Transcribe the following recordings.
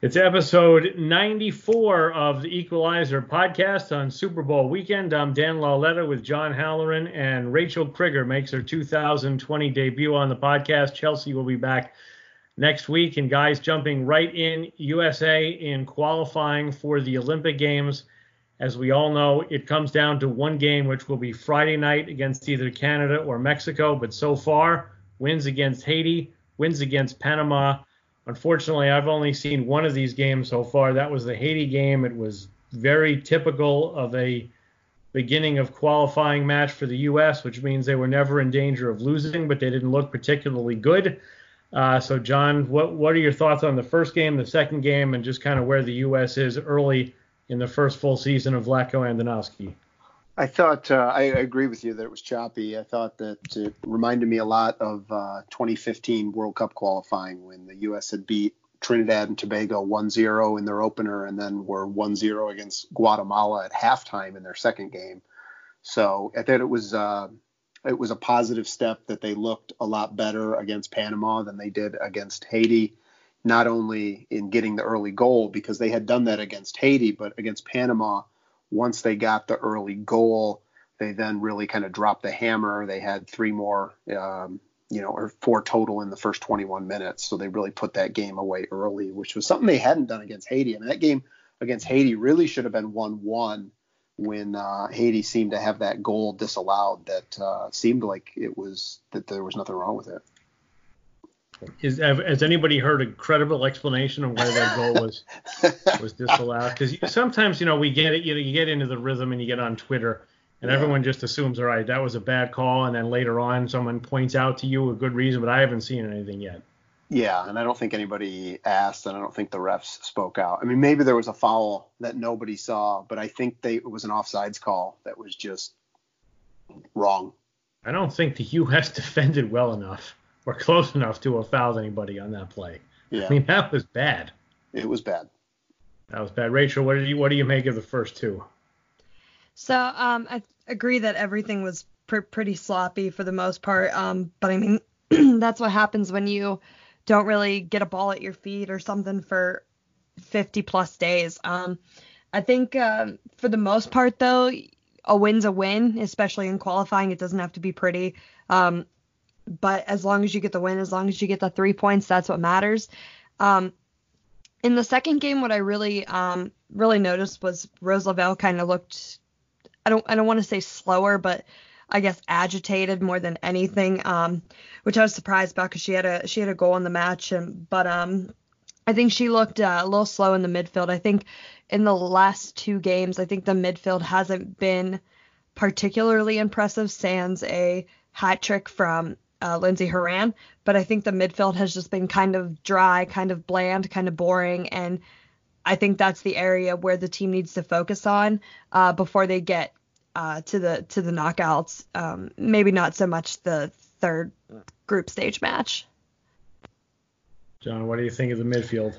It's episode 94 of the Equalizer podcast on Super Bowl weekend. I'm Dan Lauletta with John Halloran, and Rachael Kriger makes her 2020 debut on the podcast. Chelsea will be back next week. And guys, jumping right in, USA in qualifying for the Olympic Games. As we all know, it comes down to one game, which will be Friday night against either Canada or Mexico. But so far, wins against Haiti, wins against Panama Unfortunately, I've only seen one of these games so far. That was the Haiti game. It was very typical of a beginning of qualifying match for the U.S., which means they were never in danger of losing, but they didn't look particularly good. Uh, so, John, what what are your thoughts on the first game, the second game, and just kind of where the U.S. is early in the first full season of Vlatko Andonovski? I thought uh, I agree with you that it was choppy. I thought that it reminded me a lot of uh, 2015 World Cup qualifying when the U.S. had beat Trinidad and Tobago 1-0 in their opener and then were 1-0 against Guatemala at halftime in their second game. So I thought it was uh, it was a positive step that they looked a lot better against Panama than they did against Haiti. Not only in getting the early goal because they had done that against Haiti, but against Panama once they got the early goal, they then really kind of dropped the hammer. They had three more, um, you know, or four total in the first 21 minutes. So they really put that game away early, which was something they hadn't done against Haiti. I mean, that game against Haiti really should have been 1 1 when uh, Haiti seemed to have that goal disallowed that uh, seemed like it was that there was nothing wrong with it. Is has anybody heard a credible explanation of why that goal was was disallowed? Because sometimes you know we get it, you know, you get into the rhythm and you get on Twitter, and yeah. everyone just assumes, all right, that was a bad call, and then later on someone points out to you a good reason, but I haven't seen anything yet. Yeah, and I don't think anybody asked, and I don't think the refs spoke out. I mean, maybe there was a foul that nobody saw, but I think they it was an offsides call that was just wrong. I don't think the U.S. defended well enough or close enough to have fouled anybody on that play. Yeah. I mean, that was bad. It was bad. That was bad. Rachael, what do you what do you make of the first two? So um, I agree that everything was pr- pretty sloppy for the most part. Um, but I mean, that's what happens when you don't really get a ball at your feet or something for 50 plus days. Um, I think um, for the most part, though, a win's a win, especially in qualifying. It doesn't have to be pretty. Um, but as long as you get the win, as long as you get the three points, that's what matters. Um, in the second game, what I really um, really noticed was Rose Lavelle kind of looked I don't I don't want to say slower, but I guess agitated more than anything, um, which I was surprised about because she had a she had a goal in the match, and but um, I think she looked uh, a little slow in the midfield. I think in the last two games, I think the midfield hasn't been particularly impressive. Sans a hat trick from uh, Lindsey Horan, but I think the midfield has just been kind of dry, kind of bland, kind of boring, and I think that's the area where the team needs to focus on uh, before they get uh, to the to the knockouts. Um, maybe not so much the third group stage match. John, what do you think of the midfield?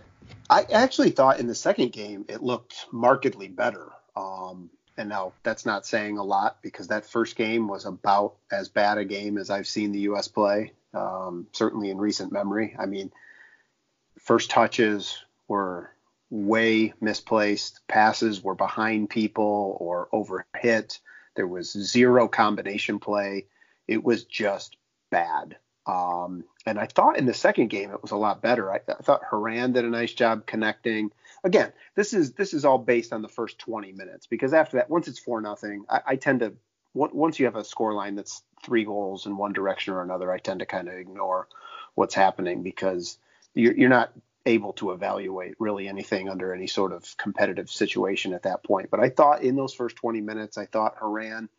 I actually thought in the second game it looked markedly better. Um, and now that's not saying a lot because that first game was about as bad a game as I've seen the U.S. play, um, certainly in recent memory. I mean, first touches were way misplaced, passes were behind people or overhit. There was zero combination play. It was just bad. Um, and I thought in the second game it was a lot better. I, I thought Horan did a nice job connecting again, this is this is all based on the first 20 minutes because after that, once it's four nothing, I, I tend to once you have a score line that's three goals in one direction or another, I tend to kind of ignore what's happening because you're, you're not able to evaluate really anything under any sort of competitive situation at that point. But I thought in those first 20 minutes, I thought Horan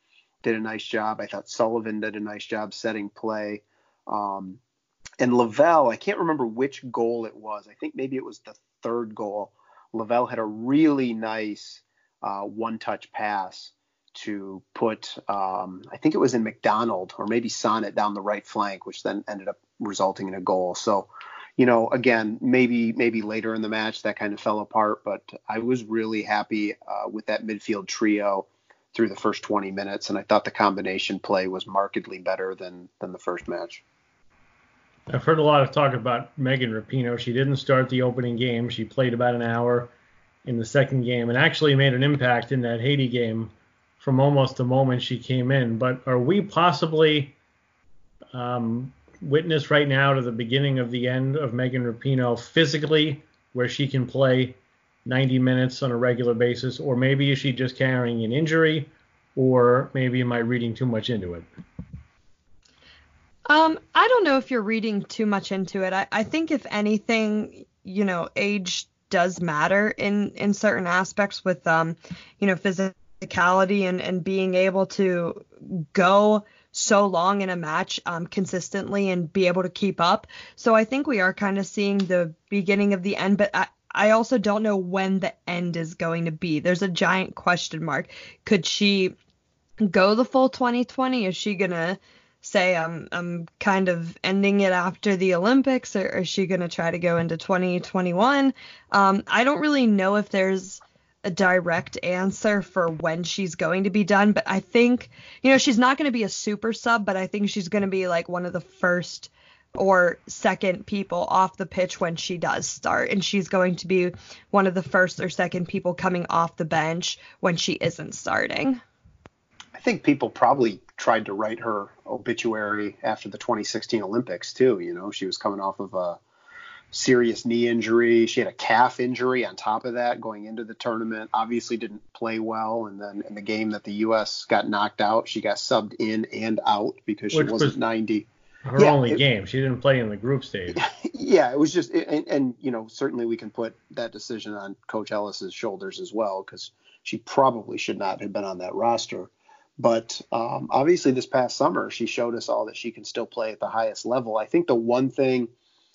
did a nice job. I thought Sullivan did a nice job setting play. Um, and Lavelle, I can't remember which goal it was. I think maybe it was the third goal. Lavelle had a really nice uh, one-touch pass to put, um, I think it was in McDonald or maybe Sonnett down the right flank, which then ended up resulting in a goal. So, you know, again, maybe maybe later in the match that kind of fell apart, but I was really happy uh, with that midfield trio through the first 20 minutes, and I thought the combination play was markedly better than than the first match. I've heard a lot of talk about Megan Rapinoe. She didn't start the opening game. She played about an hour in the second game and actually made an impact in that Haiti game from almost the moment she came in. But are we possibly um, witness right now to the beginning of the end of Megan Rapinoe physically, where she can play 90 minutes on a regular basis, or maybe is she just carrying an injury, or maybe am I reading too much into it? Um, I don't know if you're reading too much into it. I, I think if anything, you know, age does matter in in certain aspects with um, you know, physicality and and being able to go so long in a match um, consistently and be able to keep up. So I think we are kind of seeing the beginning of the end, but I, I also don't know when the end is going to be. There's a giant question mark. Could she go the full 2020? Is she gonna say I'm I'm kind of ending it after the Olympics, or, is she gonna try to go into 2021? Um, I don't really know if there's a direct answer for when she's going to be done, but I think you know she's not going to be a super sub, but I think she's going to be like one of the first or second people off the pitch when she does start. And she's going to be one of the first or second people coming off the bench when she isn't starting. I think people probably tried to write her obituary after the 2016 Olympics, too. You know, she was coming off of a serious knee injury. She had a calf injury on top of that going into the tournament. Obviously didn't play well. And then in the game that the U.S. got knocked out, she got subbed in and out because she wasn't was, 90 her yeah, only it, game. She didn't play in the group stage. Yeah, it was just, and, and, you know, certainly we can put that decision on Coach Ellis's shoulders as well because she probably should not have been on that roster. But um, obviously, this past summer, she showed us all that she can still play at the highest level. I think the one thing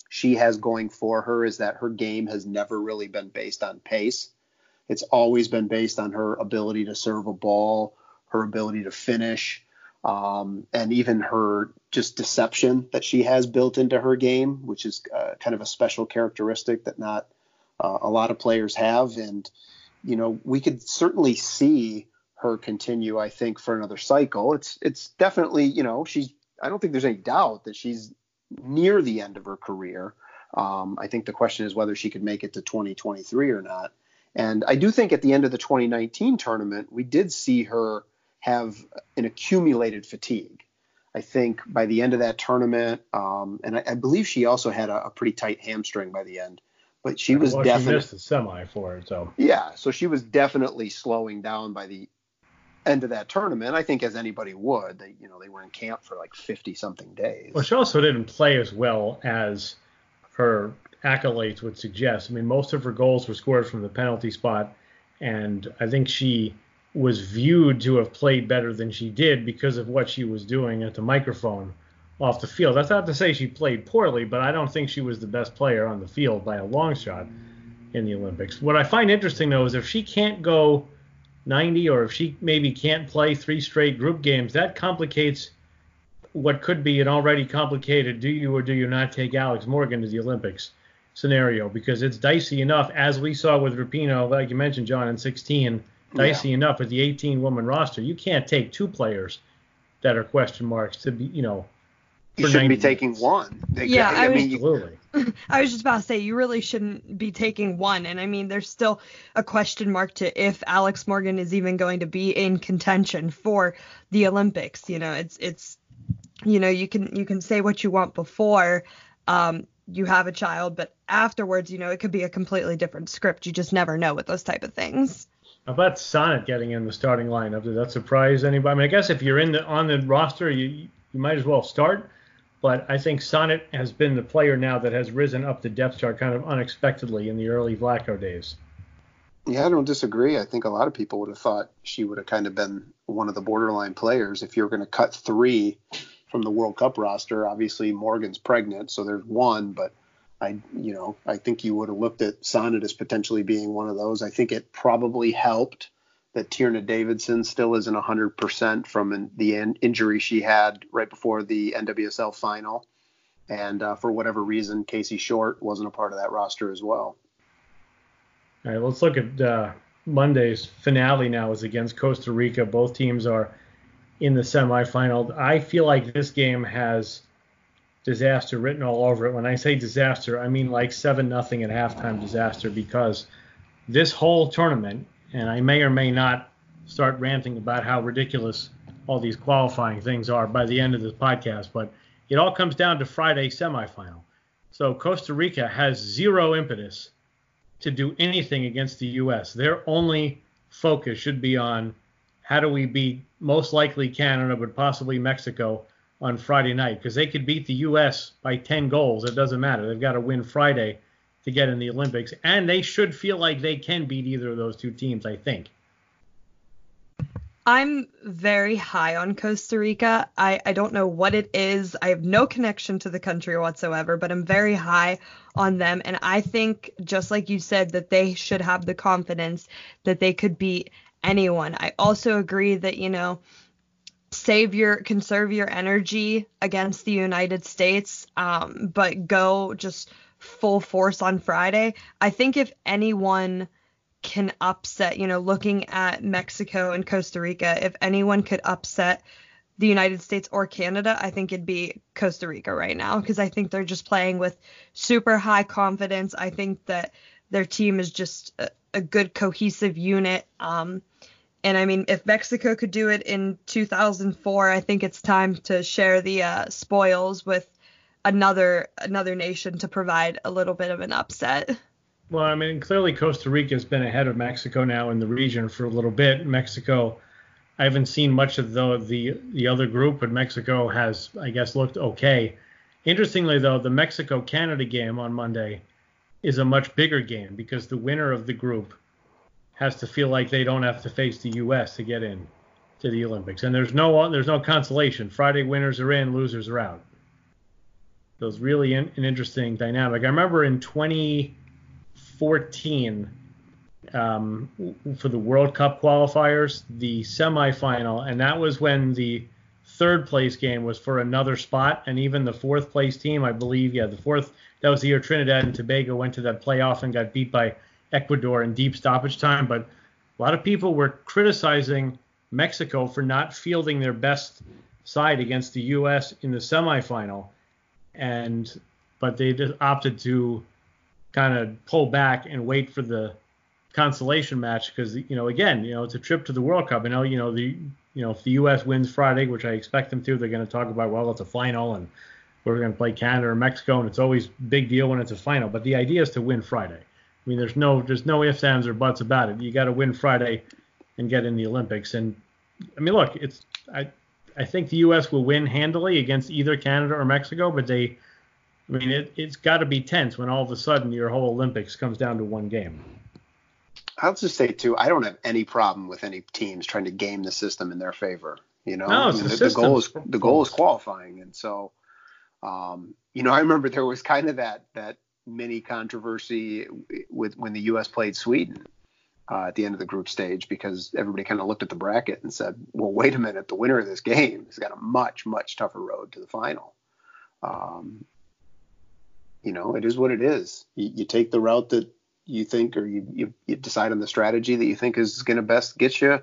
she has going for her is that her game has never really been based on pace. It's always been based on her ability to serve a ball, her ability to finish, um, and even her just deception that she has built into her game, which is uh, kind of a special characteristic that not uh, a lot of players have. And you know, we could certainly see her continue. I think for another cycle. It's it's definitely you know she's. I don't think there's any doubt that she's near the end of her career. Um, I think the question is whether she could make it to 2023 or not. And I do think at the end of the 2019 tournament, we did see her have an accumulated fatigue. I think by the end of that tournament, um, and I, I, believe she also had a, a, pretty tight hamstring by the end, but she was well, definitely missed the semi for it. So yeah, so she was definitely slowing down by the end of that tournament. I think as anybody would, they you know they were in camp for like 50 something days. Well, she also didn't play as well as her accolades would suggest. I mean, most of her goals were scored from the penalty spot, and I think she was viewed to have played better than she did because of what she was doing at the microphone off the field. That's not to say she played poorly, but I don't think she was the best player on the field by a long shot in the Olympics. What I find interesting though is if she can't go 90 or if she maybe can't play three straight group games, that complicates what could be an already complicated do you or do you not take Alex Morgan to the Olympics scenario because it's dicey enough as we saw with Rapinoe, like you mentioned, John, in 16 dicey yeah. enough with the 18 woman roster. You can't take two players that are question marks to be, you know. You shouldn't be taking one. They yeah, I, I mean, absolutely. I was just about to say you really shouldn't be taking one, and I mean there's still a question mark to if Alex Morgan is even going to be in contention for the Olympics. You know, it's it's you know you can you can say what you want before um, you have a child, but afterwards, you know, it could be a completely different script. You just never know with those type of things. How about Sonnett getting in the starting lineup? Did that surprise anybody? I mean, I guess if you're in the on the roster, you you might as well start. But I think Sonnett has been the player now that has risen up the depth chart kind of unexpectedly in the early Vlatko days. Yeah, I don't disagree. I think a lot of people would have thought she would have kind of been one of the borderline players. If you're going to cut three from the World Cup roster, obviously Morgan's pregnant, so there's one, but I, you know, I think you would have looked at Sonnett as potentially being one of those. I think it probably helped that Tierna Davidson still isn't 100% from an, the in, injury she had right before the NWSL final. And uh, for whatever reason, Casey Short wasn't a part of that roster as well. All right, let's look at uh, Monday's finale now is against Costa Rica. Both teams are in the semifinal. I feel like this game has disaster written all over it. When I say disaster, I mean like seven nothing at halftime disaster because this whole tournament, and I may or may not start ranting about how ridiculous all these qualifying things are by the end of this podcast, but it all comes down to Friday semifinal. So Costa Rica has zero impetus to do anything against the U.S. Their only focus should be on how do we beat most likely Canada, but possibly Mexico on Friday night because they could beat the U.S. by 10 goals. It doesn't matter. They've got to win Friday to get in the Olympics, and they should feel like they can beat either of those two teams. I think. I'm very high on Costa Rica. I, I don't know what it is. I have no connection to the country whatsoever, but I'm very high on them. And I think, just like you said, that they should have the confidence that they could beat anyone. I also agree that, you know, save your conserve your energy against the United States, um, but go just full force on Friday. I think if anyone can upset, you know, looking at Mexico and Costa Rica, if anyone could upset the United States or Canada, I think it'd be Costa Rica right now because I think they're just playing with super high confidence. I think that their team is just a, a good cohesive unit. Um, and I mean, if Mexico could do it in 2004, I think it's time to share the uh, spoils with another another nation to provide a little bit of an upset. Well, I mean, clearly Costa Rica has been ahead of Mexico now in the region for a little bit. Mexico, I haven't seen much of the the, the other group, but Mexico has, I guess, looked okay. Interestingly, though, the Mexico Canada game on Monday is a much bigger game because the winner of the group has to feel like they don't have to face the U.S. to get in to the Olympics. And there's no there's no consolation. Friday winners are in, losers are out. So it's really in, an interesting dynamic. I remember in 2014 um, for the World Cup qualifiers, the semifinal, and that was when the third place game was for another spot, and even the fourth place team, I believe, yeah, the fourth. That was the year Trinidad and Tobago went to that playoff and got beat by Ecuador in deep stoppage time, but a lot of people were criticizing Mexico for not fielding their best side against the U.S. in the semifinal, and but they just opted to kind of pull back and wait for the consolation match because you know again you know it's a trip to the World Cup. I know you know the you know if the U.S. wins Friday, which I expect them to, they're going to talk about well it's a final and we're going to play Canada or Mexico, and it's always big deal when it's a final. But the idea is to win Friday. I mean, there's no there's no ifs, ands, or buts about it. You got to win Friday and get in the Olympics. And I mean, look, it's I I think the U.S. will win handily against either Canada or Mexico, but they, I mean, it, it's got to be tense when all of a sudden your whole Olympics comes down to one game. I'll just say too, I don't have any problem with any teams trying to game the system in their favor. You know, no, I mean, the, the, goal is the goal is qualifying, and so, um, you know, I remember there was kind of that that mini controversy with when the U.S. played Sweden uh, at the end of the group stage because everybody kind of looked at the bracket and said, "Well, wait a minute, the winner of this game has got a much much tougher road to the final." Um, you know, it is what it is. You, you, take the route that you think, or you, you, you decide on the strategy that you think is going to best get you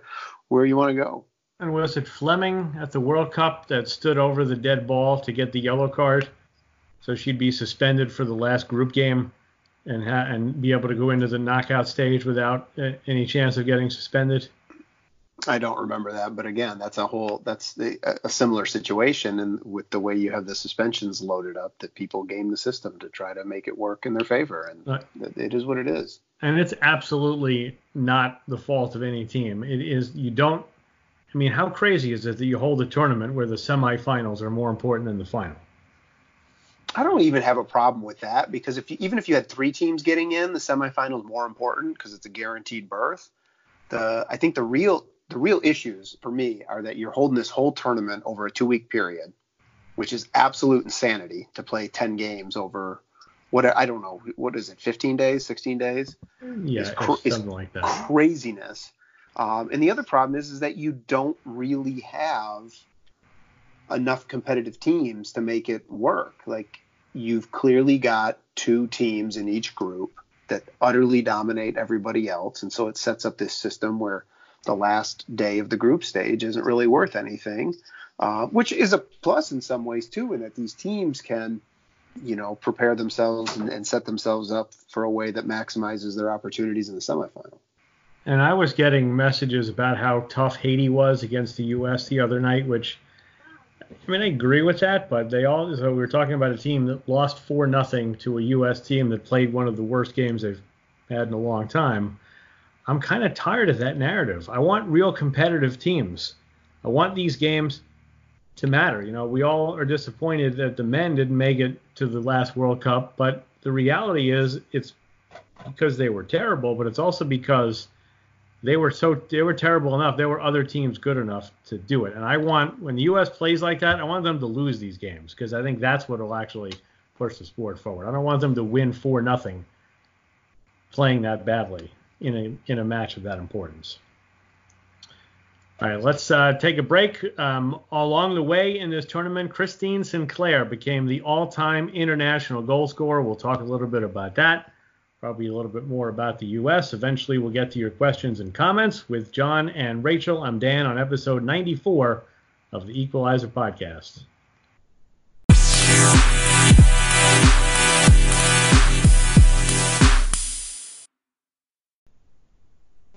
where you want to go. And was it Fleming at the World Cup that stood over the dead ball to get the yellow card? so she'd be suspended for the last group game and ha- and be able to go into the knockout stage without uh, any chance of getting suspended. I don't remember that, but again, that's a whole that's the, a similar situation, and with the way you have the suspensions loaded up, that people game the system to try to make it work in their favor, and it is what it is. And it's absolutely not the fault of any team. It is you don't. I mean, how crazy is it that you hold a tournament where the semifinals are more important than the final? I don't even have a problem with that because if you, even if you had three teams getting in, the semifinal is more important because it's a guaranteed berth. The I think the real the real issues for me are that you're holding this whole tournament over a two week period, which is absolute insanity to play ten games over what I don't know what is it 15 days 16 days Yeah, It's cr- it's it's something like that. craziness. Um, and the other problem is, is that you don't really have enough competitive teams to make it work. Like you've clearly got two teams in each group that utterly dominate everybody else, and so it sets up this system where the last day of the group stage isn't really worth anything, uh, which is a plus in some ways too, in that these teams can you know, prepare themselves and, and set themselves up for a way that maximizes their opportunities in the semifinal. And I was getting messages about how tough Haiti was against the U.S. the other night, which I mean I agree with that, but they all so we were talking about a team that lost four nothing to a U.S. team that played one of the worst games they've had in a long time. I'm kind of tired of that narrative. I want real competitive teams. I want these games to matter. You know, we all are disappointed that the men didn't make it to the last World Cup, but the reality is it's because they were terrible, but it's also because they were so they were terrible enough. There were other teams good enough to do it. And I want when the U.S. plays like that, I want them to lose these games because I think that's what will actually push the sport forward. I don't want them to win four nothing playing that badly in a in a match of that importance. All right, let's uh, take a break. Um, along the way in this tournament, Christine Sinclair became the all-time international goal scorer. We'll talk a little bit about that probably a little bit more about the U.S. Eventually, we'll get to your questions and comments with John and Rachael. I'm Dan on episode 94 of the Equalizer podcast.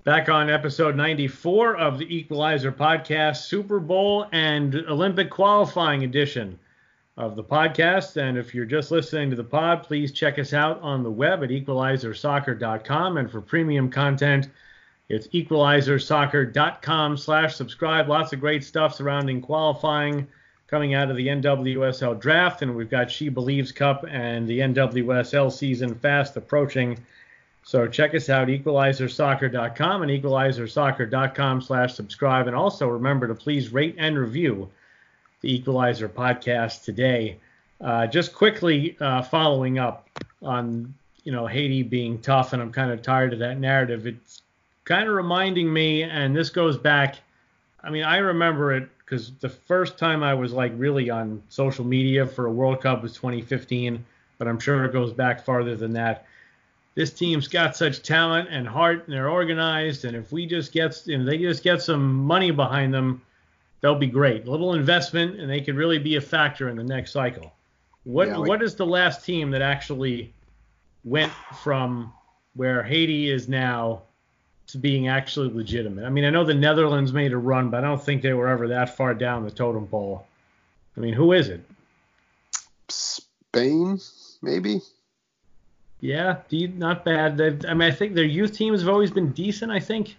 Back on episode 94 of the Equalizer podcast, Super Bowl and Olympic qualifying edition of the podcast. And if you're just listening to the pod, please check us out on the web at equalizersoccer.com. And for premium content, it's equalizersoccer.com slash subscribe. Lots of great stuff surrounding qualifying coming out of the NWSL draft. And we've got She Believes Cup and the NWSL season fast approaching. So check us out, equalizersoccer.com and equalizersoccer.com slash subscribe. And also remember to please rate and review the Equalizer podcast today. Uh, just quickly uh, following up on you know Haiti being tough, and I'm kind of tired of that narrative. It's kind of reminding me, and this goes back. I mean, I remember it because the first time I was like really on social media for a World Cup was 2015, but I'm sure it goes back farther than that. This team's got such talent and heart, and they're organized. And if we just get, you know, they just get some money behind them, they'll be great. A little investment, and they could really be a factor in the next cycle. What Yeah, we- what is the last team that actually went from where Haiti is now to being actually legitimate? I mean, I know the Netherlands made a run, but I don't think they were ever that far down the totem pole. I mean, who is it? Spain, maybe. Yeah, not bad. They've, I mean, I think their youth teams have always been decent. I think.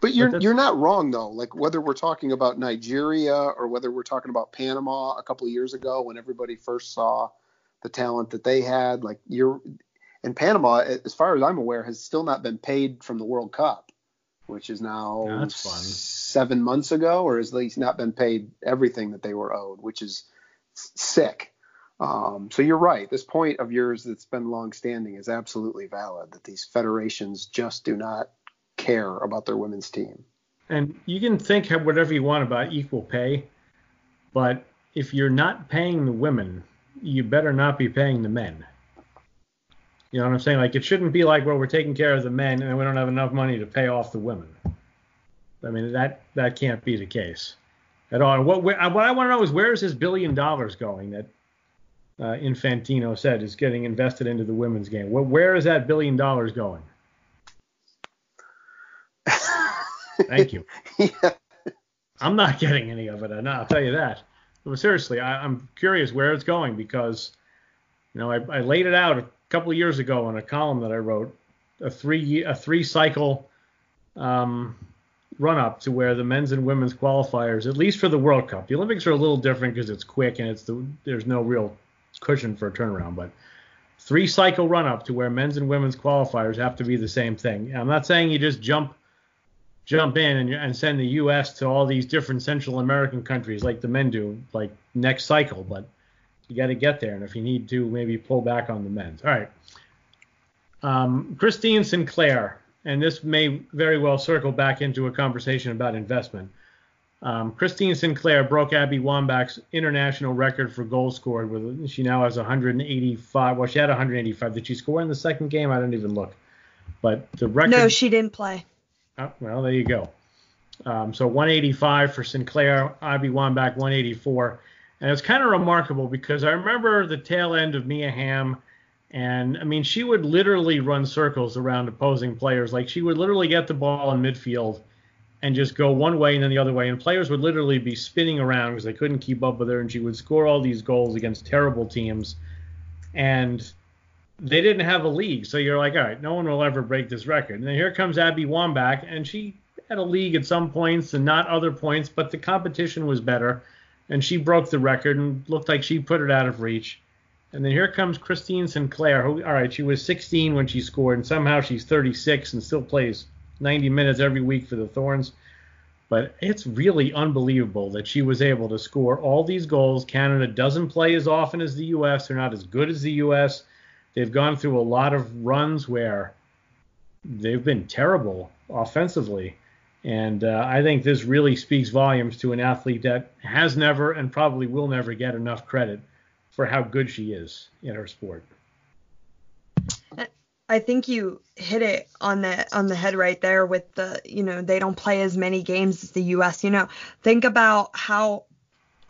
But you're that's- you're not wrong though. Like whether we're talking about Nigeria or whether we're talking about Panama a couple of years ago when everybody first saw the talent that they had, like you're and Panama, as far as I'm aware, has still not been paid from the World Cup, which is now Yeah, seven months ago, or has at least not been paid everything that they were owed, which is sick. Um, so you're right. This point of yours that's been long-standing is absolutely valid. That these federations just do not care about their women's team. And you can think whatever you want about equal pay, but if you're not paying the women, you better not be paying the men. You know what I'm saying? Like it shouldn't be like, well, we're taking care of the men and we don't have enough money to pay off the women. I mean, that that can't be the case at all. What what I want to know is where is this billion dollars going that uh, Infantino said is getting invested into the women's game? Where, where is that billion dollars going? Thank you. yeah. I'm not getting any of it. and I'll tell you that. But seriously, I, I'm curious where it's going because, you know, I, I laid it out a couple of years ago in a column that I wrote, a three a three cycle um, run up to where the men's and women's qualifiers, at least for the World Cup, the Olympics are a little different because it's quick and it's the, there's no real cushion for a turnaround, but three cycle run up to where men's and women's qualifiers have to be the same thing. I'm not saying you just jump jump in and, and send the U.S. to all these different Central American countries like the men do, like next cycle, but you got to get there. And if you need to, maybe pull back on the men's. All right. Um, Christine Sinclair, and this may very well circle back into a conversation about investment. Um, Christine Sinclair broke Abby Wambach's international record for goals scored. With she now has 185. Well, she had 185. Did she score in the second game? I didn't even look. But the record. No, she didn't play. Oh, well, there you go. Um, so 185 for Sinclair, Abby Wambach 184. And it's kind of remarkable because I remember the tail end of Mia Hamm. And I mean, she would literally run circles around opposing players. Like she would literally get the ball in midfield and just go one way and then the other way. And players would literally be spinning around because they couldn't keep up with her. And she would score all these goals against terrible teams. And they didn't have a league. So you're like, all right, no one will ever break this record. And then here comes Abby Wambach, and she had a league at some points and not other points, but the competition was better. And she broke the record and looked like she put it out of reach. And then here comes Christine Sinclair, who, all right, she was 16 when she scored, and somehow she's 36 and still plays 90 minutes every week for the Thorns. But it's really unbelievable that she was able to score all these goals. Canada doesn't play as often as the U.S., they're not as good as the U.S. They've gone through a lot of runs where they've been terrible offensively. And uh, I think this really speaks volumes to an athlete that has never and probably will never get enough credit for how good she is in her sport. I think you hit it on the on the head right there with the you know they don't play as many games as the US. You know, think about how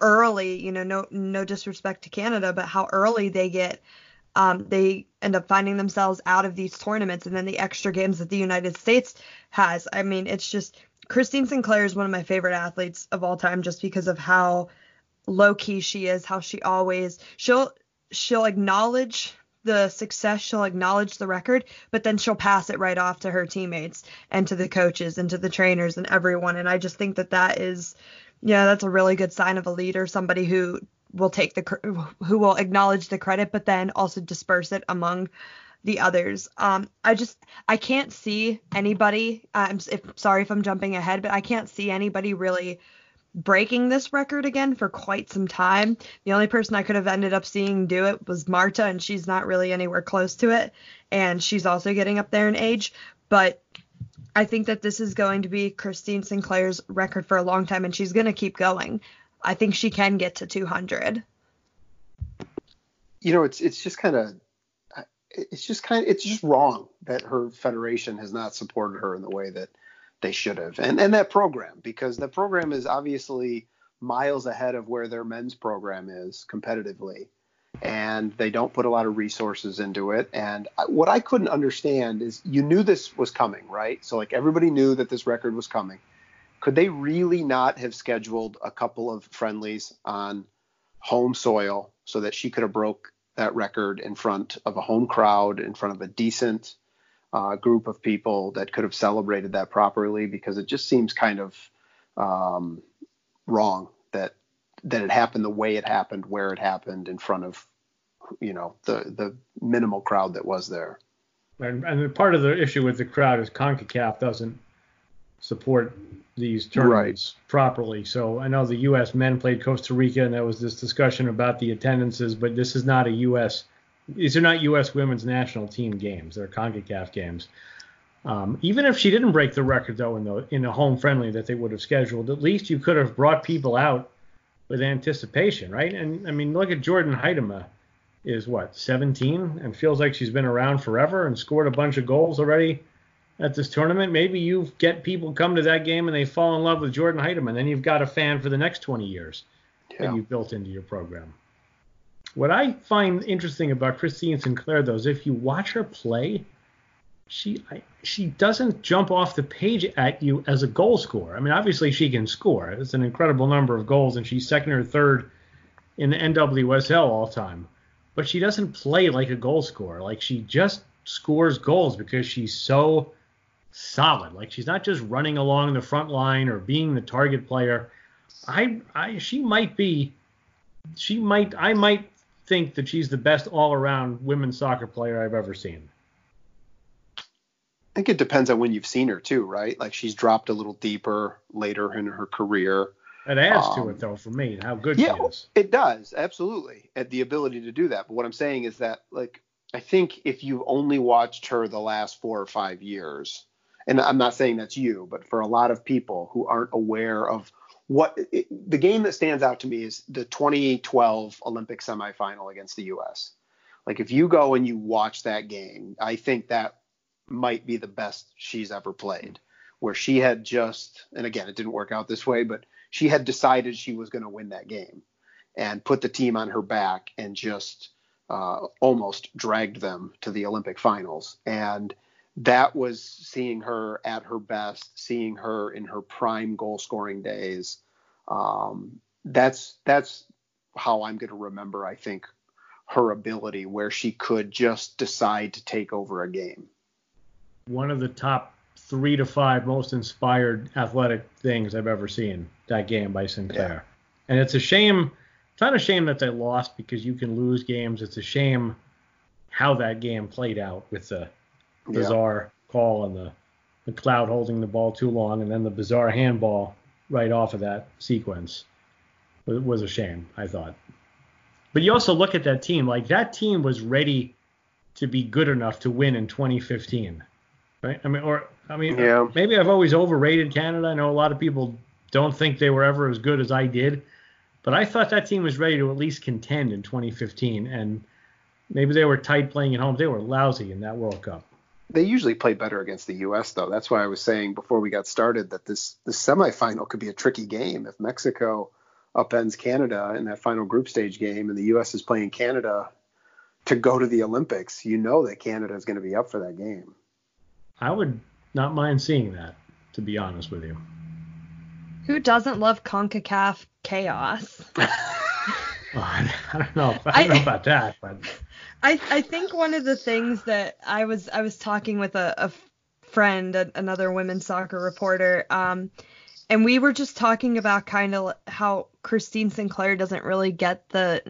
early, you know, no no disrespect to Canada, but how early they get um, they end up finding themselves out of these tournaments and then the extra games that the United States has. I mean, it's just Christine Sinclair is one of my favorite athletes of all time just because of how low key she is, how she always she'll she'll acknowledge the success, she'll acknowledge the record, but then she'll pass it right off to her teammates and to the coaches and to the trainers and everyone. And I just think that that is, yeah, that's a really good sign of a leader, somebody who will take the who will acknowledge the credit, but then also disperse it among the others. Um, I just I can't see anybody. I'm if, sorry if I'm jumping ahead, but I can't see anybody really breaking this record again for quite some time. The only person I could have ended up seeing do it was Marta, and she's not really anywhere close to it, and she's also getting up there in age. But I think that this is going to be Christine Sinclair's record for a long time, and she's going to keep going. I think she can get to 200. You know, it's it's just kind of it's just kind of it's just wrong that her federation has not supported her in the way that they should have, and and that program because the program is obviously miles ahead of where their men's program is competitively, and they don't put a lot of resources into it. And what I couldn't understand is you knew this was coming, right? So like everybody knew that this record was coming could they really not have scheduled a couple of friendlies on home soil so that she could have broke that record in front of a home crowd, in front of a decent uh, group of people that could have celebrated that properly? Because it just seems kind of um, wrong that that it happened the way it happened, where it happened, in front of you know the the minimal crowd that was there. And, and part of the issue with the crowd is CONCACAF doesn't support these tournaments right. properly. So I know the U.S. men played Costa Rica, and there was this discussion about the attendances, but this is not a U.S. These are not U.S. women's national team games. They're CONCACAF games. Um, even if she didn't break the record though in the in a home friendly that they would have scheduled, at least you could have brought people out with anticipation, right? And I mean, look at Jordan Huitema, is what 17 and feels like she's been around forever and scored a bunch of goals already at this tournament. Maybe you get people come to that game and they fall in love with Jordan Huitema. and then you've got a fan for the next 20 years yeah. that you've built into your program. What I find interesting about Christine Sinclair, though, is if you watch her play, she I, she doesn't jump off the page at you as a goal scorer. I mean, obviously she can score. It's an incredible number of goals, and she's second or third in the NWSL all time. But she doesn't play like a goal scorer. Like she just scores goals because she's so solid. Like she's not just running along the front line or being the target player. I, I she might be she might I might think that she's the best all-around women's soccer player I've ever seen. I think it depends on when you've seen her too, right? Like she's dropped a little deeper later in her career. It adds um, to it though for me how good yeah, she is. It does, absolutely. At the ability to do that. But what I'm saying is that like I think if you've only watched her the last four or five years, and I'm not saying that's you, but for a lot of people who aren't aware of what it, the game that stands out to me is the 2012 Olympic semifinal against the U.S. Like if you go and you watch that game, I think that might be the best she's ever played. Where she had just, and again, it didn't work out this way, but she had decided she was going to win that game and put the team on her back and just uh, almost dragged them to the Olympic finals. And that was seeing her at her best, seeing her in her prime goal scoring days. Um, that's that's how I'm going to remember. I think her ability, where she could just decide to take over a game. One of the top three to five most inspired athletic things I've ever seen. That game by Sinclair, yeah. and it's a shame. It's not a shame that they lost because you can lose games. It's a shame how that game played out with the bizarre yeah. call on the McLeod holding the ball too long, and then the bizarre handball right off of that sequence it was a shame, I thought. But you also look at that team, like that team was ready to be good enough to win in 2015, right? I mean, or I mean, yeah. maybe I've always overrated Canada. I know a lot of people don't think they were ever as good as I did, but I thought that team was ready to at least contend in 2015, and maybe they were tight playing at home. They were lousy in that World Cup they usually play better against the U.S. though. That's why I was saying before we got started that this this semifinal could be a tricky game if Mexico upends Canada in that final group stage game, and the U.S. is playing Canada to go to the Olympics. You know that Canada is going to be up for that game. I would not mind seeing that, to be honest with you. Who doesn't love Concacaf chaos? well, I don't know. I don't know about that, but I I think one of the things that I was I was talking with a, a friend, a, another women's soccer reporter, um, and we were just talking about kind of how Christine Sinclair doesn't really get the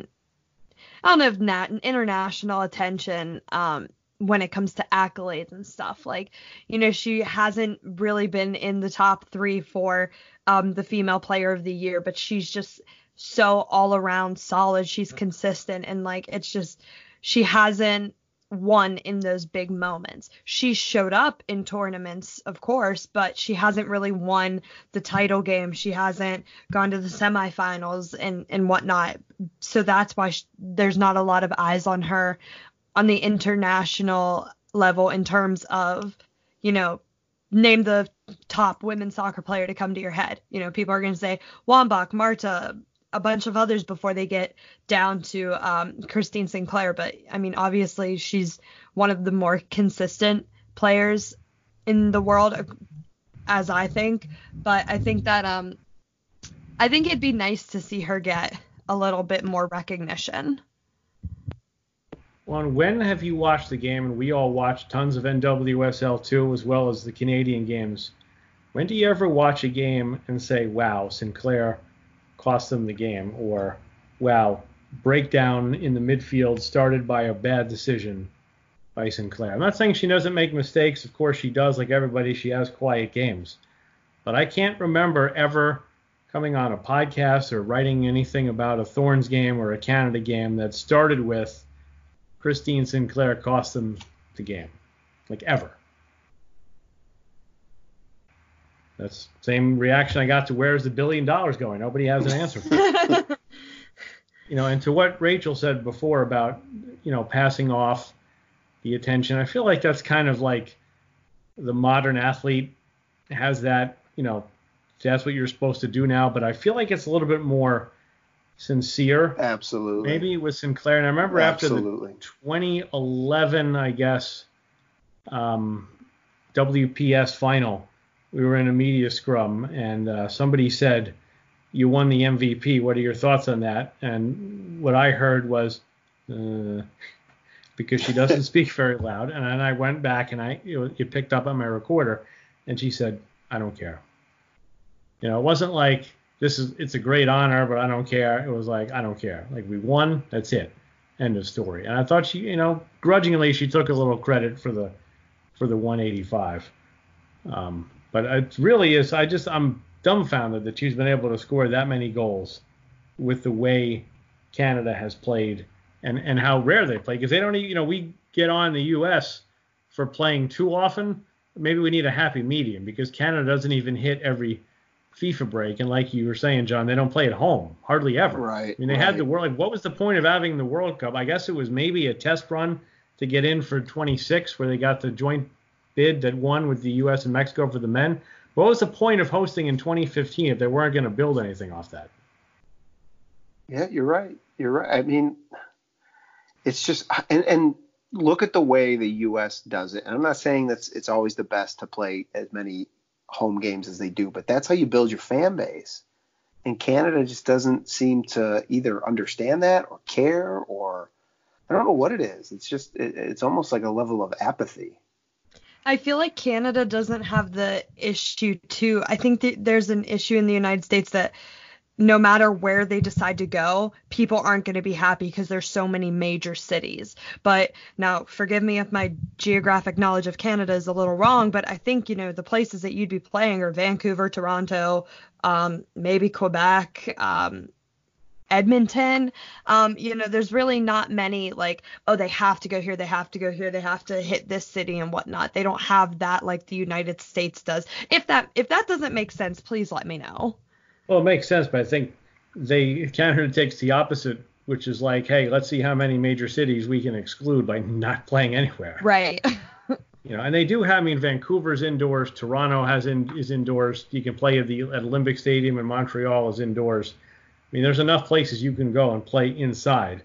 I don't know if nat- international attention um, when it comes to accolades and stuff. Like, you know, she hasn't really been in the top three for um, the female player of the year, but she's just so all around solid. She's consistent and like it's just she hasn't won in those big moments. She showed up in tournaments, of course, but she hasn't really won the title game. She hasn't gone to the semifinals and and whatnot. So that's why she, there's not a lot of eyes on her on the international level in terms of, you know, name the top women's soccer player to come to your head. You know, people are going to say Wambach, Marta, a bunch of others before they get down to um, Christine Sinclair. But I mean, obviously, she's one of the more consistent players in the world, as I think. But I think that um, I think it'd be nice to see her get a little bit more recognition. Well, when have you watched the game? And we all watched tons of NWSL too, as well as the Canadian games. When do you ever watch a game and say, "Wow, Sinclair"? Cost them the game, or wow, breakdown in the midfield started by a bad decision by Sinclair. I'm not saying she doesn't make mistakes. Of course she does, like everybody. She has quiet games. But I can't remember ever coming on a podcast or writing anything about a Thorns game or a Canada game that started with Christine Sinclair cost them the game. Like ever. That's same reaction I got to where's the billion dollars going? Nobody has an answer for you know, and to what Rachael said before about, you know, passing off the attention, I feel like that's kind of like the modern athlete has that, you know, that's what you're supposed to do now, but I feel like it's a little bit more sincere. Absolutely. Maybe with Sinclair. And I remember Absolutely. after the 2011, I guess, um, WPS final. We were in a media scrum, and uh, somebody said, "You won the MVP. What are your thoughts on that?" And what I heard was, uh, because she doesn't speak very loud, and then I went back and I it picked up on my recorder, and she said, "I don't care." You know, it wasn't like this is it's a great honor, but I don't care. It was like I don't care. Like we won, that's it. End of story. And I thought she, you know, grudgingly she took a little credit for the for the 185. Um, but it really is. I just I'm dumbfounded that she's been able to score that many goals with the way Canada has played and and how rare they play because they don't you know we get on the U.S. for playing too often. Maybe we need a happy medium because Canada doesn't even hit every FIFA break, and like you were saying, John, they don't play at home hardly ever. Right. I mean, they right. had the world. Like, what was the point of having the World Cup? I guess it was maybe a test run to get in for 26, where they got the joint bid that won with the U.S. and Mexico for the men. What was the point of hosting in 2015 if they weren't going to build anything off that? Yeah, you're right. You're right. I mean, it's just and, and look at the way the U.S. does it. And I'm not saying that it's always the best to play as many home games as they do, but that's how you build your fan base. And Canada just doesn't seem to either understand that or care or I don't know what it is. It's just it, it's almost like a level of apathy. I feel like Canada doesn't have the issue too. I think there's an issue in the United States that no matter where they decide to go, people aren't going to be happy because there's so many major cities. But now, forgive me if my geographic knowledge of Canada is a little wrong, but I think, you know, the places that you'd be playing are Vancouver, Toronto, um, maybe Quebec, um, Edmonton. Um, you know, there's really not many like, oh, they have to go here, they have to go here, they have to hit this city and whatnot. They don't have that like the United States does. If that if that doesn't make sense, please let me know. Well, it makes sense, but I think they Canada takes the opposite, which is like, hey, let's see how many major cities we can exclude by not playing anywhere. Right. you know, and they do have. I mean, Vancouver's indoors. Toronto has in, is indoors. You can play at the at Olympic Stadium, and Montreal is indoors. I mean, there's enough places you can go and play inside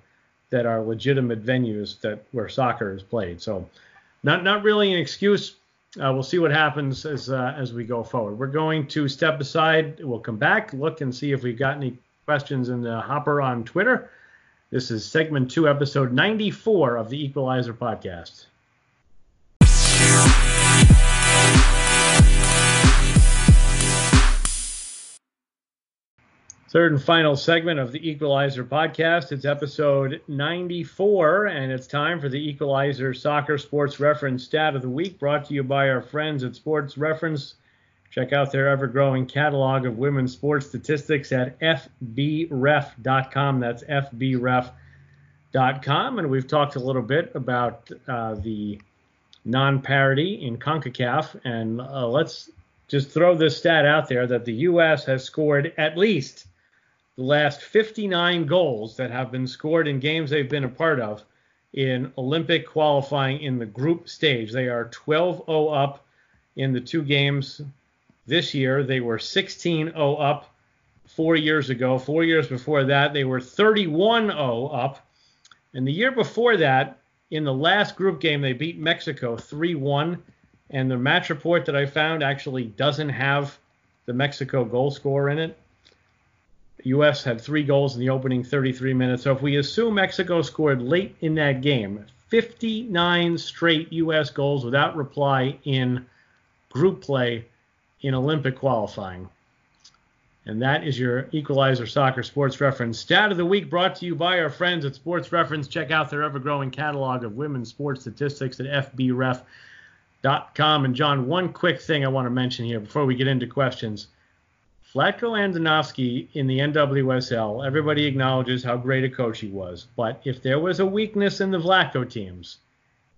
that are legitimate venues that where soccer is played. So, not not really an excuse uh, we'll see what happens as uh, as we go forward. We're going to step aside. We'll come back, look and see if we've got any questions in the hopper on Twitter. This is segment two, episode 94 of the Equalizer podcast. Third and final segment of the Equalizer podcast. It's episode 94, and it's time for the Equalizer Soccer Sports Reference Stat of the Week, brought to you by our friends at Sports Reference. Check out their ever growing catalog of women's sports statistics at fbref.com. That's fbref.com. And we've talked a little bit about uh, the non parity in CONCACAF. And uh, let's just throw this stat out there that the U.S. has scored at least the last 59 goals that have been scored in games they've been a part of in Olympic qualifying in the group stage. They are 12 0 up in the two games this year. They were 16 0 up four years ago. Four years before that, they were 31 0 up. And the year before that, in the last group game, they beat Mexico 3 1. And the match report that I found actually doesn't have the Mexico goal scorer in it. U.S. had three goals in the opening 33 minutes. So if we assume Mexico scored late in that game, 59 straight U.S. goals without reply in group play in Olympic qualifying. And that is your Equalizer Soccer Sports Reference Stat of the Week brought to you by our friends at Sports Reference. Check out their ever growing catalog of women's sports statistics at fbref.com. And John, one quick thing I want to mention here before we get into questions. Vlatko Andonovski in the NWSL, everybody acknowledges how great a coach he was. But if there was a weakness in the Vlatko teams,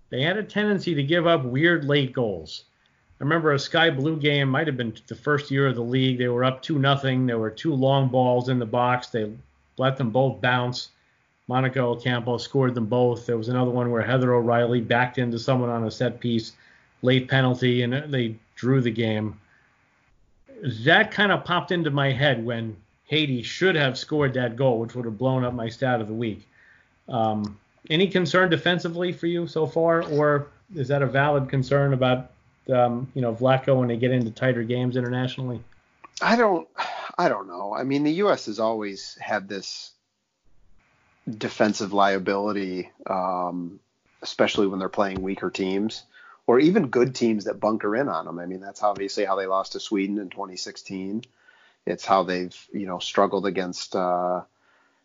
they had a tendency to give up weird late goals. I remember a Sky Blue game, might have been the first year of the league. They were up 2 nothing. There were two long balls in the box. They let them both bounce. Monica Ocampo scored them both. There was another one where Heather O'Reilly backed into someone on a set piece, late penalty, and they drew the game that kind of popped into my head when Haiti should have scored that goal, which would have blown up my stat of the week. Um, any concern defensively for you so far, or is that a valid concern about um, you know Vlatko when they get into tighter games internationally? I don't I don't know. I mean, the U.S. has always had this defensive liability, um, especially when they're playing weaker teams or even good teams that bunker in on them. I mean, that's obviously how they lost to Sweden in 2016. It's how they've you know struggled against uh,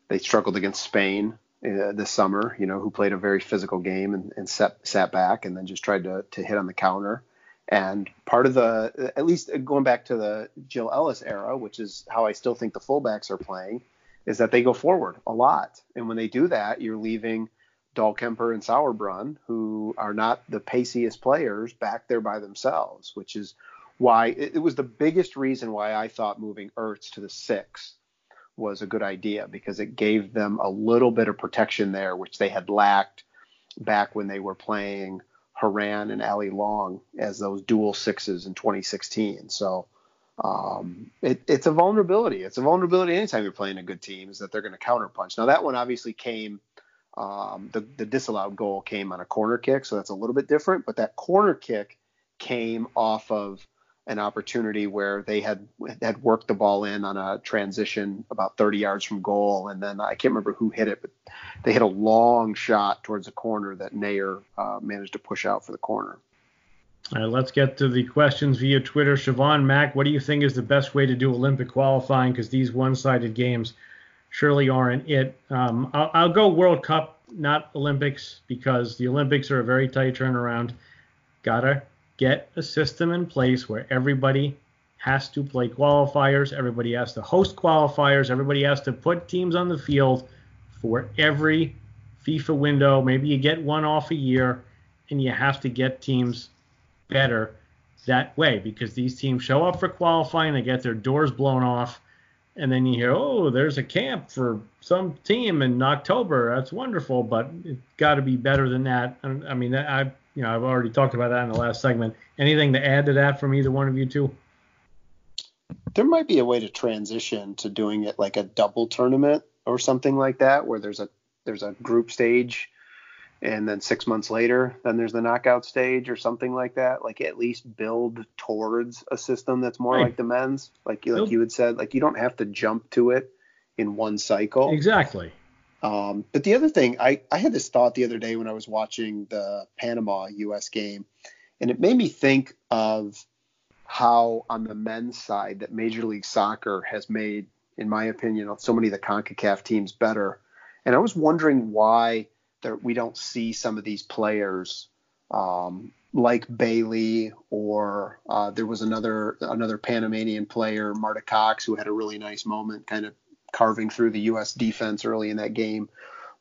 they struggled against Spain uh, this summer. You know, who played a very physical game and, and sat sat back and then just tried to to hit on the counter. And part of the, at least going back to the Jill Ellis era, which is how I still think the fullbacks are playing, is that they go forward a lot. And when they do that, you're leaving Dahlkemper and Sauerbrunn, who are not the paciest players, back there by themselves, which is why it, it was the biggest reason why I thought moving Ertz to the six was a good idea because it gave them a little bit of protection there, which they had lacked back when they were playing Horan and Allie Long as those dual sixes in 2016. So um, it, it's a vulnerability. It's a vulnerability anytime you're playing a good team is that they're going to counterpunch. Now that one obviously came. Um, the, the disallowed goal came on a corner kick, so that's a little bit different. But that corner kick came off of an opportunity where they had had worked the ball in on a transition about 30 yards from goal, and then I can't remember who hit it, but they hit a long shot towards the corner that Naeher uh, managed to push out for the corner. All right, let's get to the questions via Twitter. Siobhan Mack, what do you think is the best way to do Olympic qualifying? Because these one-sided games surely aren't it. Um, I'll, I'll go World Cup, not Olympics, because the Olympics are a very tight turnaround. Gotta get a system in place where everybody has to play qualifiers, everybody has to host qualifiers, everybody has to put teams on the field for every FIFA window. Maybe you get one off a year, and you have to get teams better that way because these teams show up for qualifying, they get their doors blown off, and then you hear, oh, there's a camp for some team in October. That's wonderful, but it's got to be better than that. I mean, I you know, I've already talked about that in the last segment. Anything to add to that from either one of you two? There might be a way to transition to doing it like a double tournament or something like that, where there's a there's a group stage, and then six months later, then there's the knockout stage or something like that. Like at least build towards a system that's more right. like the men's, like you like you had said. Like you don't have to jump to it in one cycle. Exactly. Um, but the other thing, I, I had this thought the other day when I was watching the Panama U.S. game, and it made me think of how on the men's side that Major League Soccer has made, in my opinion, so many of the CONCACAF teams better. And I was wondering why there, we don't see some of these players um, like Bailey or uh, there was another another Panamanian player, Marta Cox, who had a really nice moment, kind of carving through the U.S. defense early in that game.